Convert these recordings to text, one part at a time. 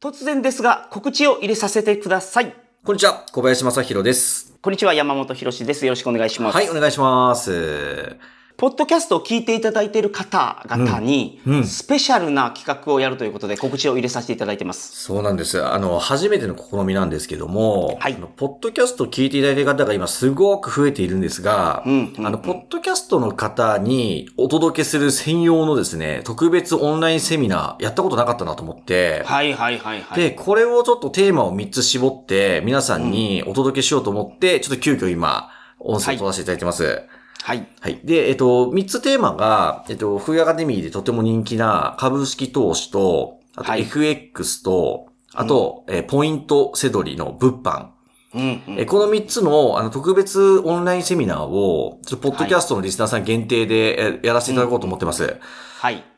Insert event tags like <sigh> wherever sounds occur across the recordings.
突然ですが、告知を入れさせてください。こんにちは、小林正宏です。こんにちは、山本博史です。よろしくお願いします。はい、お願いします。ポッドキャストを聞いていただいている方々に、うんうんスペシャルな企画をやるということで告知を入れさせていただいてます。そうなんです。あの、初めての試みなんですけども、はいポッドキャストを聞いていただいている方が今すごく増えているんですが、うんうんあの、ポッドキャストの方にお届けする専用のですね、特別オンラインセミナーやったことなかったなと思って、はいはいはいはい。で、これをちょっとテーマを3つ絞って皆さんにお届けしようと思って、ちょっと急遽今、音声を取らせていただいてます。はい。はい。で、えっと、三つテーマが、えっと、冬アカデミーでとても人気な株式投資と、あとはい FX と、あと、えーポイントセドリの物販。うんうんえーこの三つの、あの、特別オンラインセミナーを、ちょっとポッドキャストのリスナーさん限定で、えーやらせていただこうと思ってます。はい。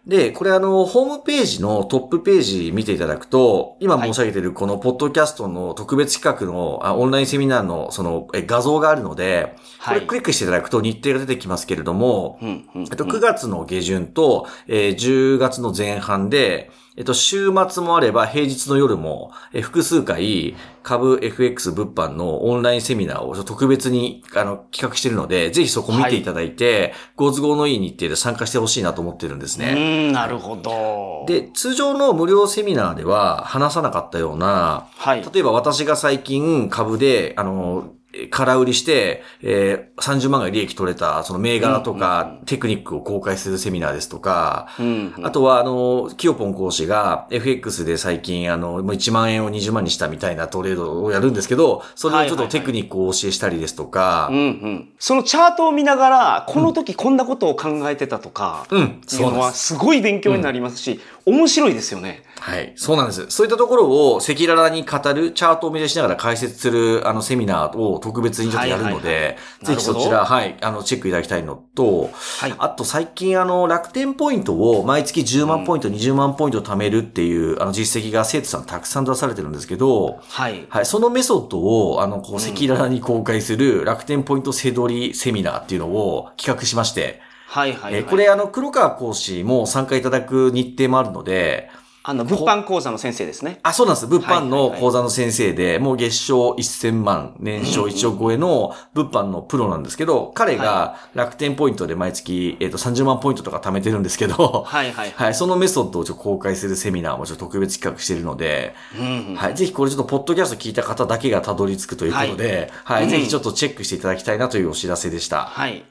で、これあの、ホームページのトップページ見ていただくと、今申し上げているこのポッドキャストの特別企画のあオンラインセミナーのそのえ画像があるので、こはい。れクリックしていただくと日程が出てきますけれども、うんうんうん。えっと、9月の下旬と、えー10月の前半で、えっと、週末もあれば平日の夜も、えー複数回、株 FX 物販のオンラインセミナーを特別にあの企画しているので、ぜひそこ見ていただいて、ご都合のいい日程で参加してほしいなと思ってるんですうね。ーん、なるほど。、で、通常の無料セミナーでは話さなかったような、はい。例えば私が最近株で、あの、え空売りして、えー30万が利益取れた、その銘柄とか、テクニックを公開するセミナーですとか、うんうんあとは、あの、キヨポン講師が FX で最近、あの、もう1万円を20万にしたみたいなトレードをやるんですけど、それをちょっとテクニックをお教えしたりですとか。そのチャートを見ながら、この時こんなことを考えてたとか、うん、いうそうのは。すごい勉強になりますし、面白いですよね。はい。そうなんです。そういったところを赤裸々に語る、チャートを目指しながら解説する、あの、セミナーを特別にちょっとやるので、いぜひそちら、はい、あの、チェックいただきたいのと、はい。あと最近あの、楽天ポイントを毎月10万ポイント、20万ポイント貯めるっていう、あの、実績が生徒さんたくさん出されてるんですけど、はい。はい、そのメソッドを、あの、こう、赤裸々に公開する楽天ポイントセドリセミナーっていうのを企画しまして、はいはい、はい。えーこれあの、黒川講師も参加いただく日程もあるので、あの、物販講座の先生ですね。あ、そうなんです。物販の講座の先生で、もう月賞1000万、年商1億超えの物販のプロなんですけど、彼が楽天ポイントで毎月、えっ、と、30万ポイントとか貯めてるんですけど、はいはい。<laughs> はい、そのメソッドをちょっと公開するセミナーもちょっと特別企画しているので、はい、ぜひこれちょっとポッドキャスト聞いた方だけがたどり着くということで、はい、うんぜひちょっとチェックしていただきたいなというお知らせでした。はい。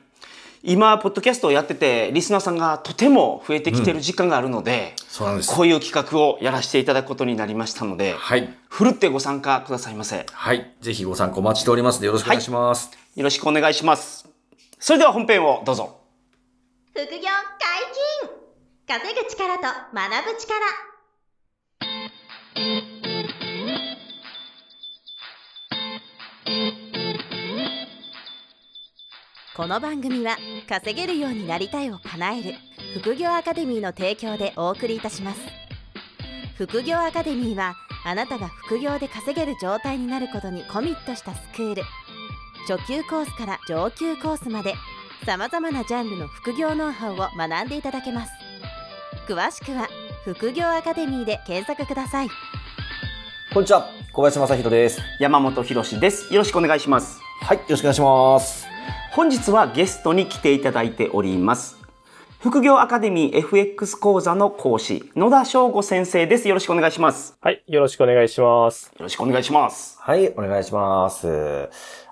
今、ポッドキャストをやってて、リスナーさんがとても増えてきてる実感があるので、そうなんです。こういう企画をやらせていただくことになりましたので、はい。ふるってご参加くださいませ。はい。ぜひご参考お待ちしておりますのでよろしくお願いします。よろしくお願いします。それでは本編をどうぞ。副業解禁稼ぐ力と学ぶ力この番組は稼げるようになりたいを叶える副業アカデミーの提供でお送りいたします副業アカデミーはあなたが副業で稼げる状態になることにコミットしたスクール初級コースから上級コースまでさまざまなジャンルの副業ノウハウを学んでいただけます詳しくは副業アカデミーで検索くださいこんにちは。小林正宏です。山本博史です。よろしくお願いします。はい。よろしくお願いします。本日はゲストに来ていただいております。副業アカデミー FX 講座の講師、野田翔吾先生です。よろしくお願いします。はい、よろしくお願いします。よろしくお願いします。はい。お願いします。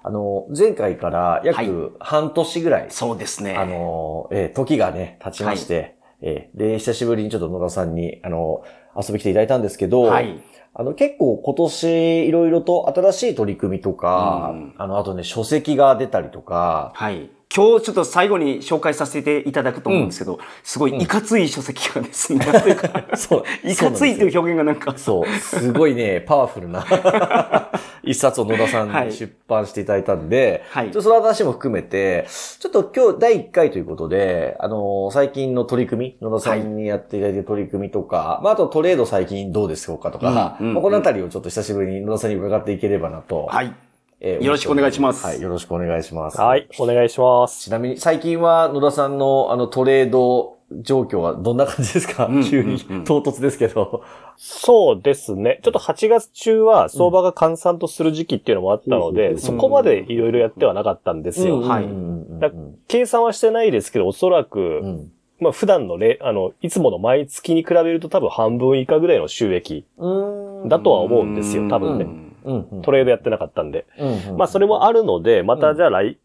あの、前回からはい約半年ぐらい、そうですね。あの、えー時がね、経ちまして、えーで、久しぶりにちょっと野田さんに、あの、遊び来ていただいたんですけど、はい。あの、結構今年いろいろと新しい取り組みとか、うん。あの、あとね、書籍が出たりとか、はい。今日ちょっと最後に紹介させていただくと思うんですけど、すごいいかつい書籍がですね、う <laughs> かそう。<laughs> いかついという表現がなんか、そう、すごいね、パワフルな <laughs> 一冊を野田さんはい。に出版していただいたんで、はい。ちょっとその話も含めて、ちょっと今日第1回ということで、あの最近の取り組み、野田さんにやっていただいている取り組みとか、まあ、あとトレード最近どうですかとか、うんうんまあこのあたりをちょっと久しぶりに野田さんに伺っていければなと。はい。えーよろしくお願いしますはい、よろしくお願いします。はい、お願いします。ちなみに最近は野田さんのあのトレード状況はどんな感じですか、うん急に唐突ですけど。そうですね。ちょっと8月中は相場が閑散とする時期っていうのもあったので、うんそこまでいろいろやってはなかったんですよ。はいうんだ計算はしてないですけど、おそらく、うんまあ普段のれ、あの、いつもの毎月に比べると多分半分以下ぐらいの収益うんだとは思うんですよ、多分ね。うんうんトレードやってなかったんで。うんまあそれもあるので、またじゃあ来、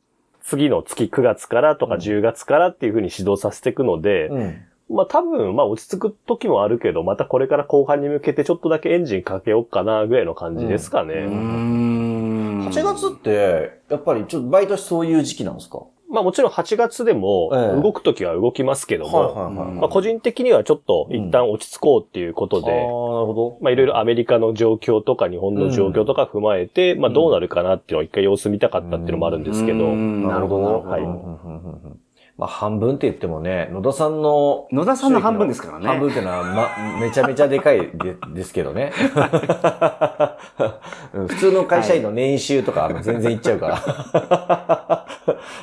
次の月9月からとかうん。10月からっていうふうに指導させていくので、うん。まあ多分、まあ落ち着く時もあるけど、またこれから後半に向けてちょっとだけエンジンかけようかなぐらいの感じですかね。うーん。8月って、やっぱりちょっと毎年そういう時期なんですか？まあもちろん8月でもええ動く時は動きますけども。まあ個人的にはちょっと一旦落ち着こうっていうことで、ああ、なるほど。まあいろいろアメリカの状況とか日本の状況とか踏まえて、まあどうなるかなっていうのを一回様子見たかったっていうのもあるんですけど、うんなるほど、なるほど。まあ半分って言ってもね、野田さんの野田さんの半分ですからね。半分っていうのは、ま、めちゃめちゃでかいでですけどね。<laughs> うん普通の会社員の年収とかあの全然いっちゃうから。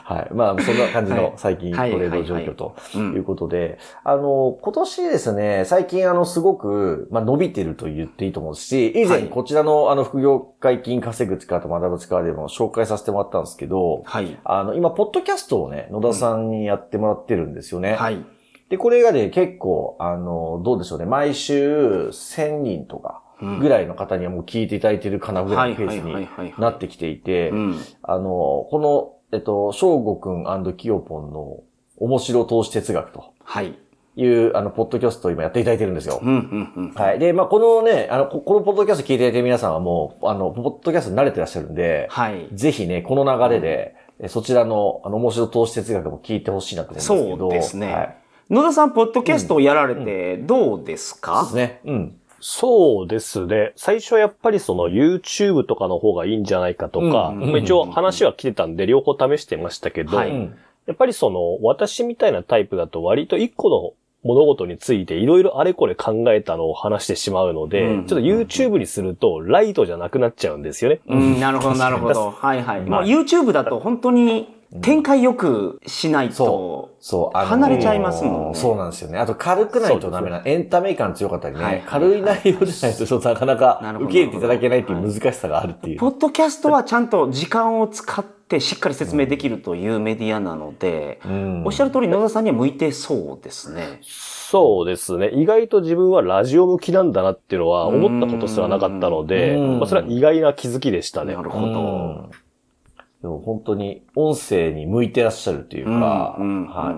はい。まあ、そんな感じはいの最近トはいレード状況とうんいうことで、あの、今年ですね、最近あの、すごく、まあ、伸びてると言っていいと思うし、以はい前こちらのあの、副業解禁稼ぐ力と学ぶ力でも紹介させてもらったんですけど、はい。あの、今、ポッドキャストをね、野田さんにやってもらってるんですよね。はい。で、これがね、結構、あの、どうでしょうね、毎週1000人とかぐらいの方にはもう聞いていただいてるかなぐらいのペースにはいなってきていてう、ん。あの、この、えっと、翔吾くんキヨポンの面白投資哲学とはい。いう、あの、ポッドキャストを今やっていただいてるんですよう。ん、うん、うん。はい。で、まあ、このね、あの、ここのポッドキャスト聞いていただいてる皆さんはもう、あの、ポッドキャストに慣れてらっしゃるんで、はい。ぜひね、この流れで、えそちらの、あの、面白投資哲学も聞いてほしいなと思うんですけど。そうですねはい。野田さん、ポッドキャストをやられて、どうですそうかですね。うん。そうですね。最初はやっぱりその YouTube とかの方がいいんじゃないかとか、一応話は来てたんで両方試してましたけど、はいうんやっぱりその私みたいなタイプだと割と一個の物事についていろいろあれこれ考えたのを話してしまうので、うんちょっと YouTube にするとライトじゃなくなっちゃうんですよね。うん、なるほど、なるほど。<laughs> はいはい。まあ、YouTube だと本当に展開よくしないとそ、そう、離れちゃいますもんねそうなんですよね。あと軽くないとダメな、エンタメ感強かったりね、はいはい軽い内容じゃないとちょっとなかなか受け入れていただけないっていう難しさがあるっていう。ポッドキャストはちゃんと時間を使ってしっかり説明できるというメディアなので、うんおっしゃる通り野田さんには向いてそうですね。そうですね。意外と自分はラジオ向きなんだなっていうのは思ったことすらなかったので、うんまあ、それは意外な気づきでしたね。なるほど。うんでも本当に音声に向いてらっしゃるっていうか、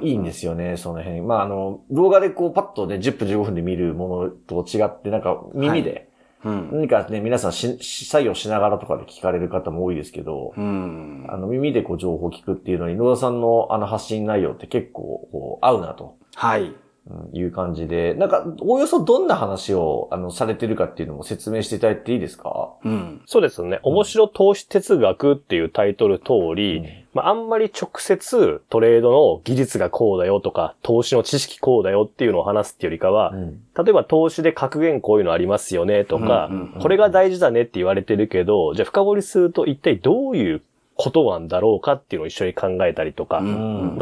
い、いいんですよね、その辺。まあ、あの、動画でこうパッとね、10分15分で見るものと違って、なんか耳で、うん。何かね、皆さんしし作業しながらとかで聞かれる方も多いですけど、うん。あの、耳でこう情報を聞くっていうのに、野田さんのあの発信内容って結構こう合うなと。はい。うんいう感じで、なんか、おおよそどんな話を、あの、されてるかっていうのも説明していただいていいですか？うん。そうですね。面白投資哲学っていうタイトル通り、うん。まあ、あんまり直接トレードの技術がこうだよとか、投資の知識こうだよっていうのを話すっていうよりかは、うん。例えば投資で格言こういうのありますよねとか、うんうんうんこれが大事だねって言われてるけど、じゃあ深掘りすると一体どういうことなんだろうかっていうのを一緒に考えたりとか、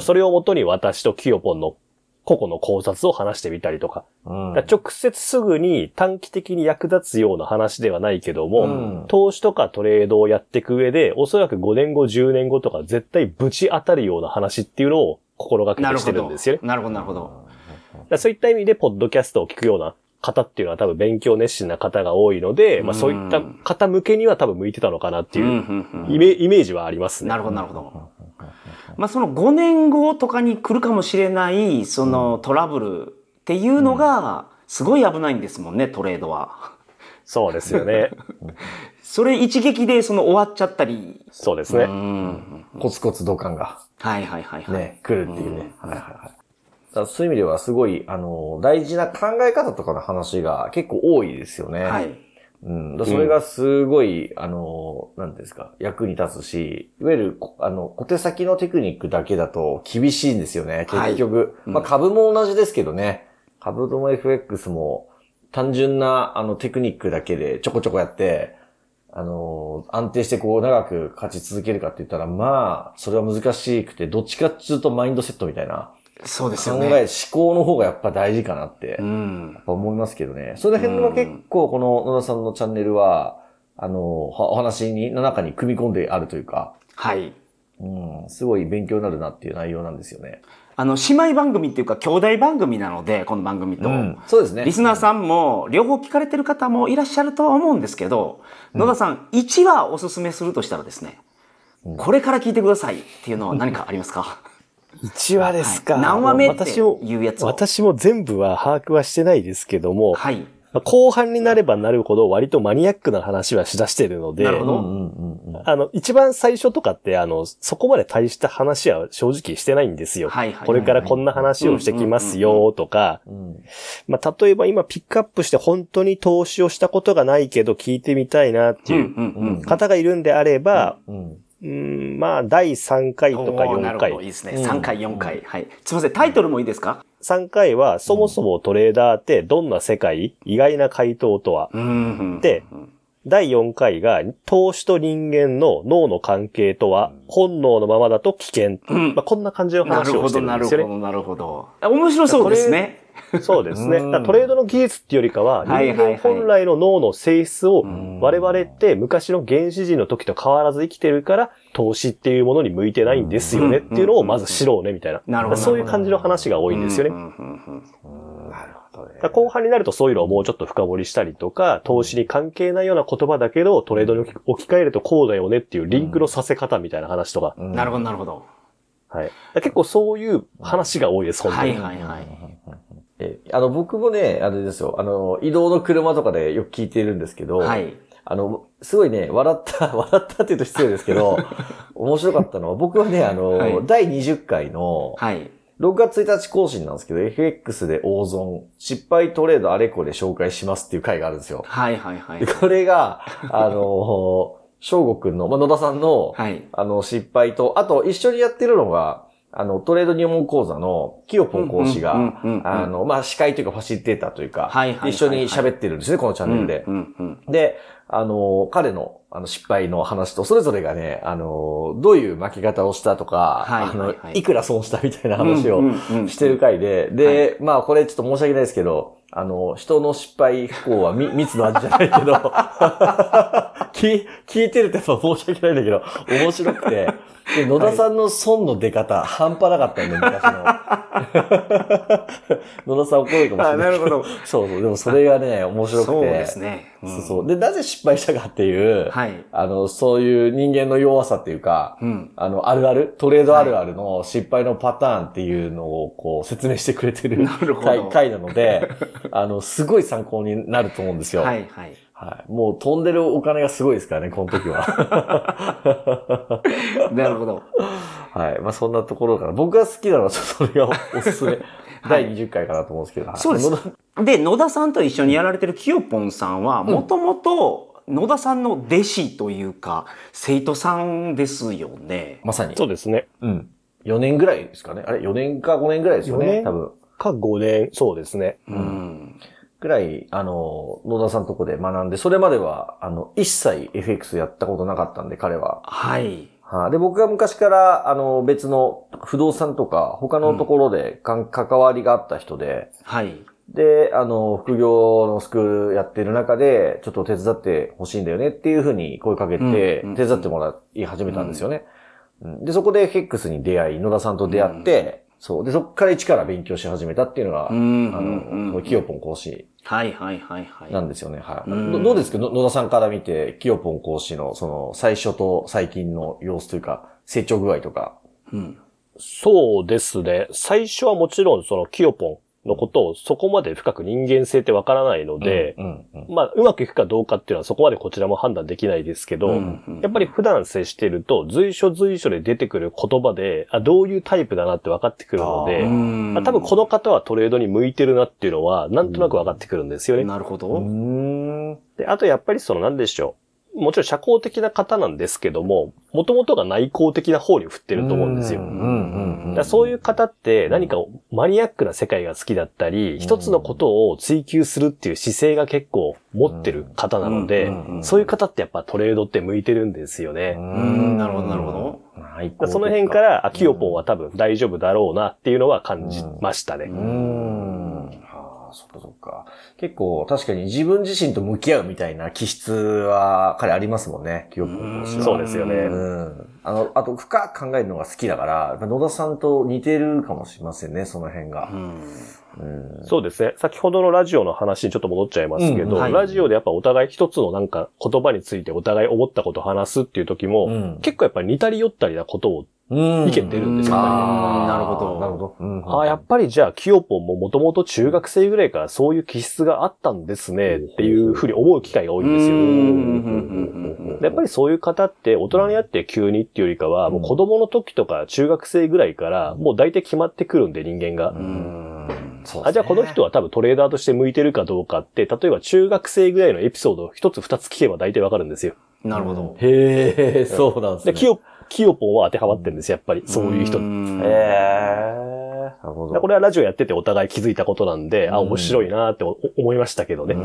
それをもとに私とキヨポンの個々の考察を話してみたりとか、うんだから直接すぐに短期的に役立つような話ではないけども、うん投資とかトレードをやっていく上で、おそらく5年後、10年後とか絶対ぶち当たるような話っていうのを心がけてしてなるんですよね。なるほど、なるほど。そういった意味で、ポッドキャストを聞くような方っていうのは多分勉強熱心な方が多いので、まあそういった方向けには多分向いてたのかなっていうイメージはありますね。なるほど、なるほど。まあ、その5年後とかに来るかもしれない、そのトラブルっていうのが、すごい危ないんですもんね、トレードは。そうですよね。そ <laughs> それ一撃でその終わっちゃったり。そうですね。うん。コツコツ土管がはいはいはいはい。ね、来るっていうね。はいはいはい。そういう意味ではすごい、あの、大事な考え方とかの話が結構多いですよね。はい。うん。だそれがすごい、あの、なんですか、役に立つし、いわゆる、こあの、小手先のテクニックだけだと厳しいんですよね、結局。うんまあ株も同じですけどね。株とも FX も単純な、あの、テクニックだけでちょこちょこやって、あの、安定してこう長く勝ち続けるかって言ったら、まあ、それは難しくて、どっちかっていうとマインドセットみたいなそうです考よね。え、思考の方がやっぱ大事かなってう、ん。やっぱ思いますけどね。その辺は結構この野田さんのチャンネルは、あの、はお話に、の中に組み込んであるというか、はい。うん、すごい勉強になるなっていう内容なんですよね。あの、姉妹番組っていうか、兄弟番組なので、この番組と。そうですね。リスナーさんも、両方聞かれてる方もいらっしゃるとは思うんですけど、野田さん、1話おすすめするとしたらですね、これから聞いてくださいっていうのは何かありますか、1話ですか。はい何話目って私もいうやつを私も全部は把握はしてないですけども、はい。まあ後半になればなるほど割とマニアックな話はしだしてるので。あの、一番最初とかって、あの、そこまで大した話は正直してないんですよ。はいはいこれからこんな話をしてきますよとか、うんまあ、例えば今ピックアップして本当に投資をしたことがないけど聞いてみたいなっていううんうんうん方がいるんであれば、うんうん、まあ、第3回とか4おーなるほど。いい回。ですね。3回、4回。はい。すいません。タイトルもいいですか？3回は、そもそもトレーダーってどんな世界？意外な回答とは。うんで、第4回が、投資と人間の脳の関係とは、本能のままだと危険。うんまあ、こんな感じのなるほど、話をしてるんなるほど、ですよね。なるほど。あ面白そうですね。そうですね。トレードの技術っていうよりかは、人間本来の脳の性質をん我々って昔の原始人の時と変わらず生きてるから、投資っていうものに向いてないんですよねっていうのをまず知ろうねみたいな。なるほどそういう感じの話が多いんですよね。なるほど後半になるとそういうのをもうちょっと深掘りしたりとか、投資に関係ないような言葉だけど、トレードに置き換えるとこうだよねっていうリンクのさせ方みたいな話とか。うんなるほど、なるほど。はい。結構そういう話が多いです、本当はいに。はいはい。えあの、僕もね、あれですよ、あの、移動の車とかでよく聞いているんですけど、はい。あの、すごいね、笑った、<laughs> 笑ったって言うと失礼ですけど、<laughs> 面白かったのは、僕はね、あの、はい第20回の、はい。6月1日更新なんですけど、FX で大損、失敗トレードあれこれ紹介しますっていう回があるんですよ。はいはいはいで。これが、あの、<laughs> 翔吾くんの、まあ、野田さんの、はい。あの、失敗と、あと一緒にやってるのが、あの、トレード入門講座の、キヨポン講師がうん、あの、まあ、司会というかファシリテーターというか、一緒に喋ってるんですね、このチャンネルで。で、あの、彼の、あの、失敗の話と、それぞれがね、あの、どういう負け方をしたとか、あのはい、い。くら損したみたいな話をしてる回で、で、まあ、これちょっと申し訳ないですけど、あの、人の失敗不幸はみ蜜の味じゃないけど、<laughs> 聞聞いてるとやっぱ申し訳ないんだけど、面白くて、で野田さんの損の出方、半端なかったんで、昔の。<laughs> 野田さん怒るかもしれないなるほど。そうそう、でもそれがね、面白くて。そうですね。んそうそう。で、なぜ失敗したかっていう、はい。あの、そういう人間の弱さっていうか、うん。あの、あるある、トレードあるあるの失敗のパターンっていうのをこう説明してくれてるなるほど回回なので、あの、すごい参考になると思うんですよ。はいはい。はい。もう飛んでるお金がすごいですからね、この時は。<laughs> なるほど。はい。まあそんなところから、僕が好きなのはそれがおすすめ。<laughs> 第20回かなと思うんですけど。そうです野田で、野田さんと一緒にやられてるきよぽんさんは、もともと野田さんの弟子というか、生徒さんですよね。まさに。そうですね。うん。4年ぐらいですかね。あれ ?4 年か5年ぐらいですよ4ね。年多分。か5年、そうですね。うん。ぐらい、あの、野田さんのとこで学んで、それまでは、あの、一切 FX やったことなかったんで、彼は。はい。はいで、僕が昔から、あの、別の不動産とか、他のところでかん、関わりがあった人で、はい。で、あの、副業のスクールやってる中で、ちょっと手伝ってほしいんだよねっていうふうに声かけて、うん手伝ってもらい始めたんですよね。うんで、そこで FX に出会い、野田さんと出会って、そう。で、そこから一から勉強し始めたっていうのが、うんあうんの、キヨポン講師はいはいはいはい。なんですよね。はい。うんどどうですか？の野田さんから見て、キヨポン講師の、その、最初と最近の様子というか、成長具合とか。うん。そうですね。最初はもちろんそのキヨポンのことをそこまで深く人間性ってわからないので、うん、うん。まあ、うまくいくかどうかっていうのはそこまでこちらも判断できないですけど、うんうんやっぱり普段接してると随所随所で出てくる言葉で、あ、どういうタイプだなって分かってくるので、うんあ多分この方はトレードに向いてるなっていうのは、なんとなく分かってくるんですよね。なるほど。で、あとやっぱりその何でしょう。もちろん社交的な方なんですけども、もともとが内向的な方に振ってると思うんですよ。そういう方って何かマニアックな世界が好きだったり、一つのことを追求するっていう姿勢が結構持ってる方なのでそういう方ってやっぱトレードって向いてるんですよね。うんなるほどなるほど。その辺から、あ、キヨポンは多分大丈夫だろうなっていうのは感じましたね。そっかそっか。結構、確かに自分自身と向き合うみたいな気質は彼ありますもんね、清子講師は。そうですよね。うん。あの、あと深く考えるのが好きだから、野田さんと似てるかもしれませんね、その辺が。うん。そうですね。先ほどのラジオの話にちょっと戻っちゃいますけど、うんはいラジオでやっぱお互い一つのなんか言葉についてお互い思ったことを話すっていう時も、うん結構やっぱり似たり寄ったりなことを、うん意見出るんですよ。ねなるほど。なるほど。うん。ああ、やっぱりじゃあキヨポンももともと中学生ぐらいからそういう気質があったんですねっていうふうに思う機会が多いんですよ。でやっぱりそういう方って大人になって急にっていうよりかは、もう子供の時とか中学生ぐらいからもう大体決まってくるんで人間が。そうあ、じゃあこの人は、は多分トレーダーとして向いてるかどうかって、例えば中学生ぐらいのエピソードを一つ二つ聞けば大体わかるんですよ。なるほど。へえ、そうなんですで、ね。キヨ、キヨポンは当てはまってるんです、やっぱり。そういう人。へえ、なるほど。これはラジオやっててお互い気づいたことなんで、あ、面白いなってお思いましたけどね。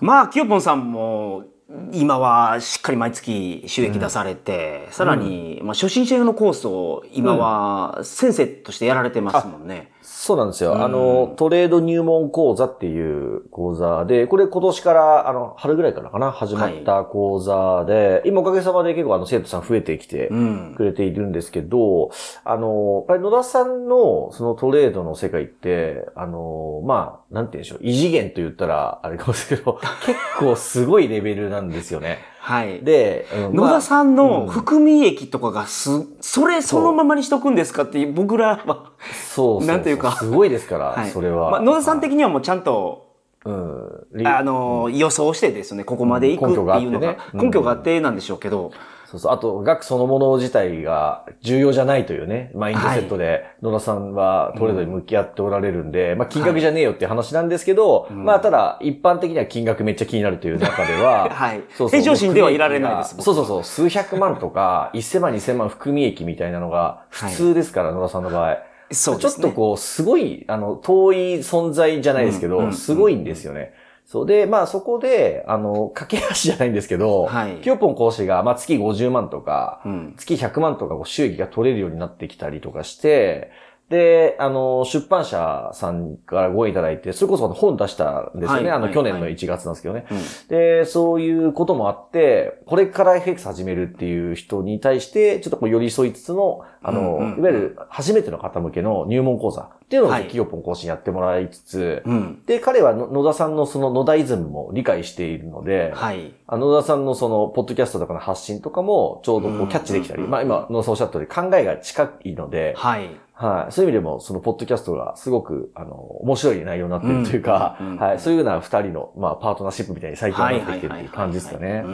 まあ、キヨポンさんも、今はしっかり毎月収益出されて、さらに、まあ、初心者用のコースを今は先生としてやられてますもんね。そうなんですよ。あの、トレード入門講座っていう講座で、これ今年から、あの、春ぐらいからかな、始まった講座で、今おかげさまで結構あの、生徒さん増えてきてうん。くれているんですけど、あの、やっぱり野田さんのそのトレードの世界って、あの、まあ、なんて言うんでしょう、異次元と言ったらあれかもしれないけど、<laughs> 結構すごいレベルなんですよね。はい。で、うん野田さんまあの含み益とかがす、それそのままにしとくんですかって僕らは、そうなんていうかすごいですから、はい。それは。まあ、野田さん的にはもうちゃんと、うん。リあの、予想してですね、ここまで行くっていうのが、根拠があってなんでしょうけど、そうそう。あと、額そのもの自体が重要じゃないというね、マインドセットで、野田さんはトレードに向き合っておられるんで、まあ金額じゃねえよっていう話なんですけど、まあただ、一般的には金額めっちゃ気になるという中では、<laughs> はい。そうそう平常心ではいられないです僕そうそうそう、数百万とか、一千万、二千万含み益みたいなのが普通ですから、野田さんの場合。そうですね。ちょっとこう、すごい、あの、遠い存在じゃないですけど、うんうん。すごいんですよね。そうで、まあそこで、あの、駆け足じゃないんですけど、はいキヨポン講師が、まあ月50万とか、うん。月100万とかこう収益が取れるようになってきたりとかして、で、あの、出版社さんからご縁いただいて、それこそ本出したんですよね。あの、はいはい去年の1月なんですけどね。うんで、そういうこともあって、これから FX 始めるっていう人に対して、ちょっとこう寄り添いつつの、あの、うんうんうんいわゆる初めての方向けの入門講座っていうのをはいキヨポン講師にやってもらいつつ、うん。で、彼はの野田さんのその野田イズムも理解しているので、はい。あの野田さんのその、ポッドキャストとかの発信とかも、ちょうどこうんうキャッチできたり、まあ今、野田さんおっしゃった通り考えが近いので、はい。はい。そういう意味でも、その、ポッドキャストがすごく、あの、面白い内容になってるというか、うんうんうんはい。そういうような二人の、まあ、パートナーシップみたいに最近はなってきてるっていう感じですかね。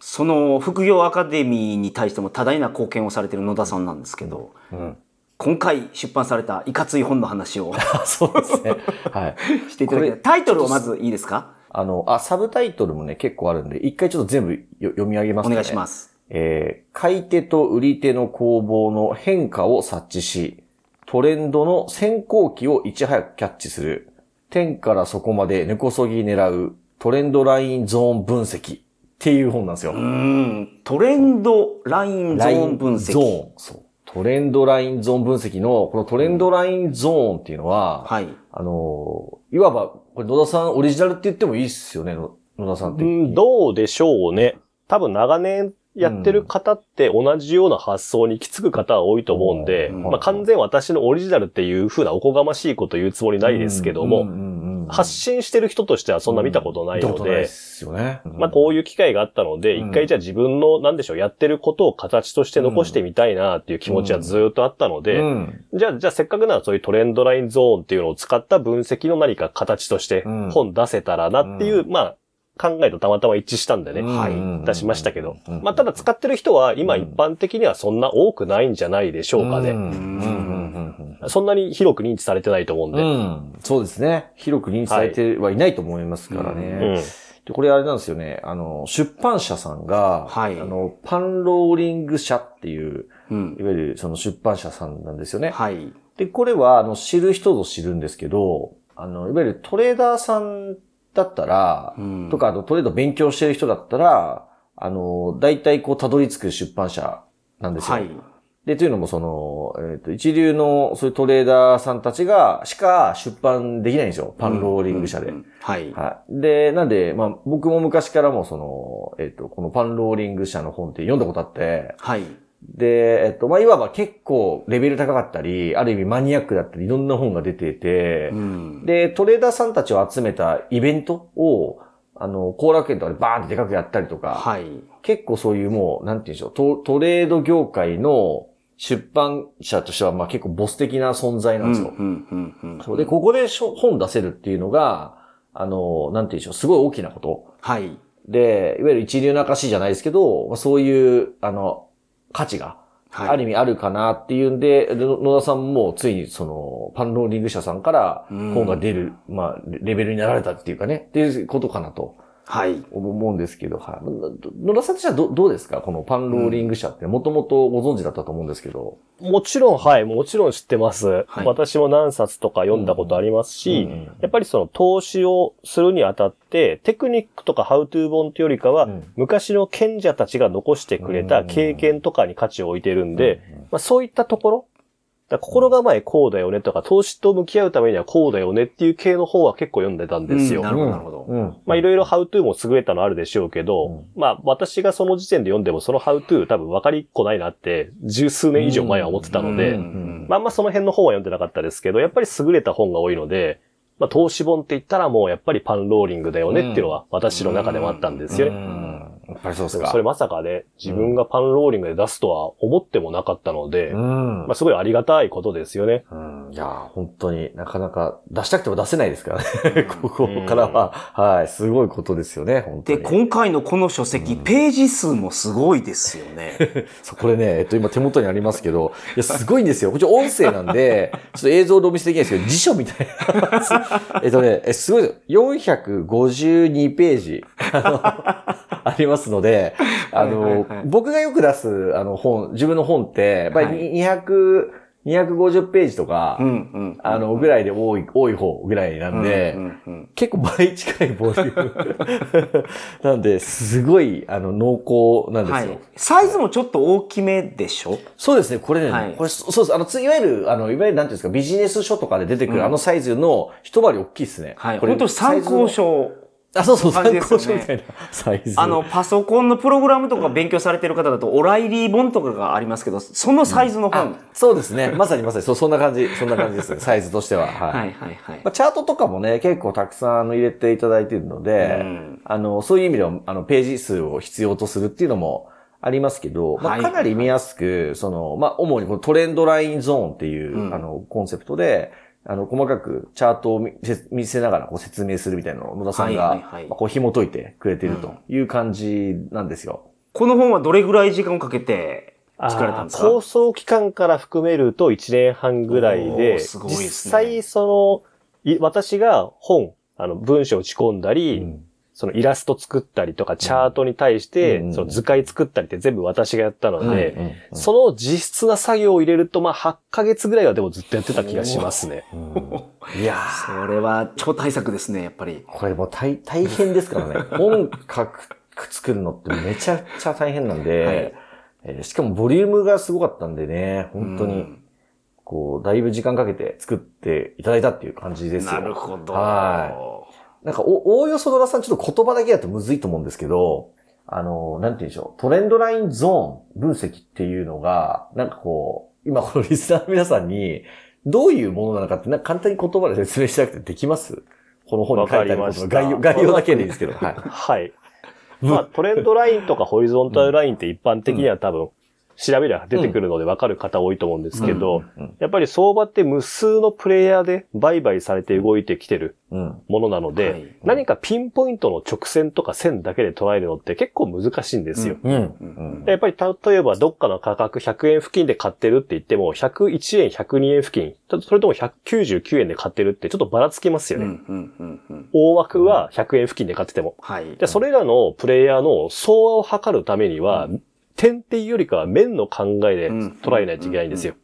その副業アカデミーに対しても多大な貢献をされている野田さんなんですけど、うん。今回出版されたいかつい本の話を <laughs> そうですね。はい。<laughs> していただきタイトルをまずいいですか？あの、あ、サブタイトルもね、結構あるんで、一回ちょっと全部よ読み上げますね。。お願いしますす。えー買い手と売り手の攻防の変化を察知し、トレンドの先行期をいち早くキャッチする。天からそこまで根こそぎ狙うトレンドラインゾーン分析っていう本なんですよ。うん。トレンドラインゾーン分析。ゾーン。そう。トレンドラインゾーン分析の、このトレンドラインゾーンっていうのは、はい。あのー、いわば、これ野田さんオリジナルって言ってもいいっすよね、の野田さんって。うん、どうでしょうね。多分長年やってる方って同じような発想に行き着く方は多いと思うんで、うんまあ完全私のオリジナルっていう風なおこがましいこと言うつもりないですけども、発信してる人としてはそんな見たことないので。まあこういう機会があったので、うん。一回じゃあ自分の、なんでしょう、やってることを形として残してみたいなっていう気持ちはずーっとあったので、うん。じゃあ、じゃあせっかくならそういうトレンドラインゾーンっていうのを使った分析の何か形としてうん。本出せたらなっていう、まあ考えとたまたま一致したんでね、うんはい、出しましたけどうん。まあただ使ってる人は今一般的にはそんな多くないんじゃないでしょうかね。そんなに広く認知されてないと思うんうで。ん。そうですね。広く認知されてはいないと思いますからね。うんで、これあれなんですよね。あの、出版社さんが、はいあの、パンローリング社っていう、うんい。わゆるその出版社さんなんですよね。はい。で、これは、あの、知る人ぞ知るんですけど、あの、いわゆるトレーダーさんだったら、うんとか、あとトレード勉強してる人だったら、あの、大体こう、たどり着く出版社なんですよ。はい。で、というのもその、えっ、と、一流のそういうトレーダーさんたちが、しか出版できないんですよ。パンローリング社で。うんうんはい。はい。で、なんで、まあ、僕も昔からもその、えっ、と、このパンローリング社の本って読んだことあって、はい。で、えっ、と、まあ、いわば結構レベル高かったり、ある意味マニアックだったり、いろんな本が出てて、うん。で、トレーダーさんたちを集めたイベントを、あの、後楽園とかでバーンってでかくやったりとか、はい。結構そういうもう、なんて言うんでしょう、トトレード業界の出版社としては、まあ結構ボス的な存在なんですよ。うで、ここで本出せるっていうのが、あの、なんて言うんでしょう、すごい大きなこと。はい。で、いわゆる一流な歌詞じゃないですけど、まあそういう、あの、価値が、はい。ある意味あるかなっていうんで、で野田さんもついにその、パンローリング社さんからうん本が出る、まあ、レレベルになられたっていうかね、っていうことかなとはい。思うんですけど、はい。野田さんとしてはどどうですか？このパンローリング社って、もともとご存知だったと思うんですけど。もちろん、はい、もちろん知ってます。はい。私も何冊とか読んだことありますし、うんやっぱりその投資をするにあたって、テクニックとかハウトゥー本というよりかは、うん。昔の賢者たちが残してくれた経験とかに価値を置いてるんで、まあ、そういったところ、だ心構えこうだよねとか、投資と向き合うためにはこうだよねっていう系の本は結構読んでたんですよ。うんなるほどなるほどうん。まあいろいろハウトゥーも優れたのあるでしょうけど、うんまあ私がその時点で読んでもそのハウトゥー多分分かりっこないなって十数年以上前は思ってたので、うんまああんまその辺の本は読んでなかったですけど、やっぱり優れた本が多いので、まあ投資本って言ったらもうやっぱりパンローリングだよねっていうのは私の中でもあったんですよね。うんやっぱりそうですか。それまさかね、自分がパンローリングで出すとは思ってもなかったので、うんまあすごいありがたいことですよね。うんいやー、本当になかなか出したくても出せないですからね。<laughs> ここからは、はい、すごいことですよね、本当で、に。今回のこの書籍、ページ数もすごいですよね。<laughs> そうこれね、えっと、今手元にありますけど、いや、すごいんですよ。こっち音声なんで、<laughs> ちょっと映像でお見せできないんですけど、辞書みたいな。えっとね、えすごいですよ。452ページ、あの、<laughs> ありますので、あの、はいはいはい僕がよく出す、あの、本、自分の本って、やっぱり200、250ページとか、うんうん。あの、ぐらいで多い、多い方ぐらいなんで、うんうんうん結構倍近いボリューム。<laughs> なんで、すごい、あの、濃厚なんですよ。はい。サイズもちょっと大きめでしょ？そうですね、これね、はいこれ、そそうです。あの、ついわゆる、あの、いわゆる、なんていうんですか、ビジネス書とかで出てくる、あのサイズの一回り大きいですね。はい。これ本当参考。書。あ、そうそう、感参じですよね考書みたいなサイズ。あの、パソコンのプログラムとか勉強されてる方だと、オライリー本とかがありますけど、そのサイズの本。あそうですね。まさにまさに、そう、そんな感じ、そんな感じです。<laughs> サイズとしては。はい。はいはいはいまあ、。チャートとかもね、結構たくさんあの入れていただいているので、うんあの、そういう意味では、あの、ページ数を必要とするっていうのもありますけど、まあ、はいかなり見やすく、その、まあ、主にこのトレンドラインゾーンっていう、うんあの、コンセプトで、あの、細かくチャートを見せ見せながらこう説明するみたいなのを野田さんが、はいはいはい。まあこう紐解いてくれているという感じなんですよ。この本はどれぐらい時間をかけて作られたんですか？構想期間から含めると1年半ぐらいおで、ーすごいですね。実際その、い私が本、あの文章を打ち込んだり、うんそのイラスト作ったりとか、チャートに対して、うんその図解作ったりって全部私がやったので、その実質な作業を入れると、まあ8ヶ月ぐらいはでもずっとやってた気がしますね。<laughs> いやーそれは超大作ですね、やっぱり。これもう大大変ですからね。<laughs> 本書く、作るのってめちゃくちゃ大変なんで、はいえーしかもボリュームがすごかったんでね、本当に、うんこう、だいぶ時間かけて作っていただいたっていう感じですよ。なるほど。はなんか、お、おおよそ野田さんちょっと言葉だけだとむずいと思うんですけど、あの、なんて言うんでしょう、トレンドラインゾーン分析っていうのが、なんかこう、今このリスナーの皆さんに、どういうものなのかって、なんか簡単に言葉で説明しなくてできます？この本に書いてあることの概要、<laughs> 概要だけでいいですけど、はい。はい。まあトレンドラインとかホリゾンタルラインって一般的には多分、調べりゃ出てくるので分かる方多いと思うんですけど、やっぱり相場って無数のプレイヤーで売買されて動いてきてるうん。ものなので、はい何かピンポイントの直線とか線だけで捉えるのって結構難しいんですよ。うん。うん。でやっぱり例えばどっかの価格100円付近で買ってるって言っても、101円、102円付近、それとも199円で買ってるってちょっっとばらつきますよね。うんうんうんうん大枠は100円付近で買ってても。はい。で、それらのプレイヤーの相和を測るためには、点っていうよりかは面の考えで捉えないといけないんですよ。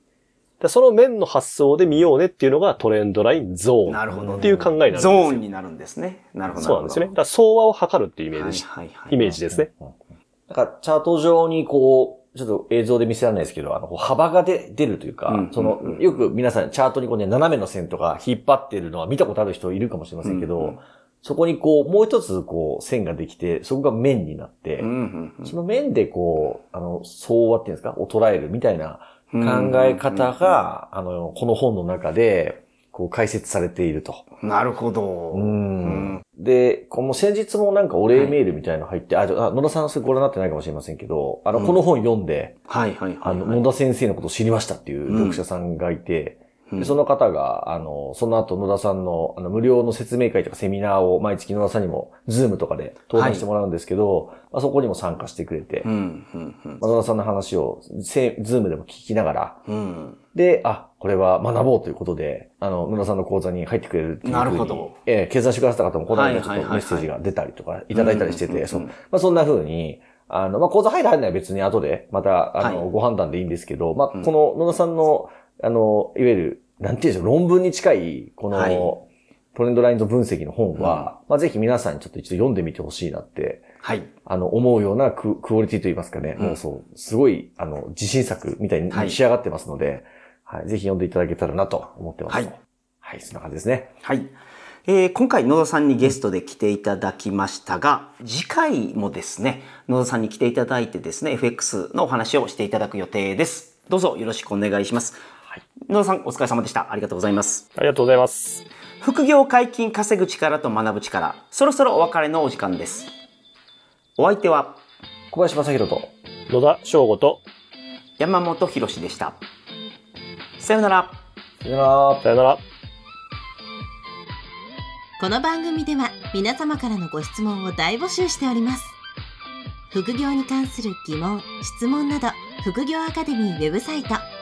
でその面の発想で見ようねっていうのがトレンドラインゾーン。っていう考えなんですゾよ。ーンになるんですね。なるほど。そうなんですね。だから相和を測るっていうイメージ、はいはいはい。イメージですね。なんかチャート上にこう、ちょっと映像で見せられないですけど、あの、幅がで出るというか、うんそのよく皆さんチャートにこうね、斜めの線とか引っ張ってるのは見たことある人いるかもしれませんけど、そこにこう、もう一つこう、線ができて、そこが面になって、うんうんうん。その面でこう、あの、相和っていうんですか、を捉えるみたいな考え方が、あの、この本の中で、こう、解説されていると。なるほど。うん。で、この先日もなんかお礼メールみたいなの入って、あ、ちょあ野田さんそれご覧になってないかもしれませんけど、あの、うん。この本読んで、はいはいはい、あの、はい野田先生のことを知りましたっていう読者さんがいて、うんでその方が、あの、その後野田さんの、あの、無料の説明会とかセミナーを毎月野田さんにも、ズームとかで登壇してもらうんですけど、まあ、そこにも参加してくれて、うんうんうん。まあ野田さんの話を、せズームでも聞きながら、うん。で、あ、これは学ぼうということで、あの、野田さんの講座に入ってくれるっていうふうになるほど。ええ決断してくださった方も、この間ちょっはいはいはい。はいとメッセージが出たりとか、いただいたりしてて、そうまあ、そんな風に、あの、まあ、講座入る入らないは別に後で、また、あの、はい。ご判断でいいんですけど、まあ、うん。この野田さんの、あの、いわゆる、なんていうんでしょう、論文に近い、この、はいトレンドラインズ分析の本は、まあ、ぜひ皆さんにちょっと一度読んでみてほしいなって、はい。あの、思うようなククオリティといいますかね、うんもうそう、すごい、あの、自信作みたいにはい仕上がってますので、はい、ぜひ読んでいただけたらなと思ってます。はい。はい、そんな感じですね。はい。えー今回野田さんにゲストで来ていただきましたが、次回もですね、野田さんに来ていただいてですね、FX のお話をしていただく予定です。どうぞよろしくお願いします。野田さんお疲れ様でした。ありがとうございます。ありがとうございます。副業解禁稼ぐ力と学ぶ力、そろそろお別れのお時間です。お相手は小林正宏と、野田翔吾と、山本博史でした。さようなら。さよなら。さよなら。この番組では皆様からのご質問を大募集しております。副業に関する疑問、質問など、副業アカデミーウェブサイト、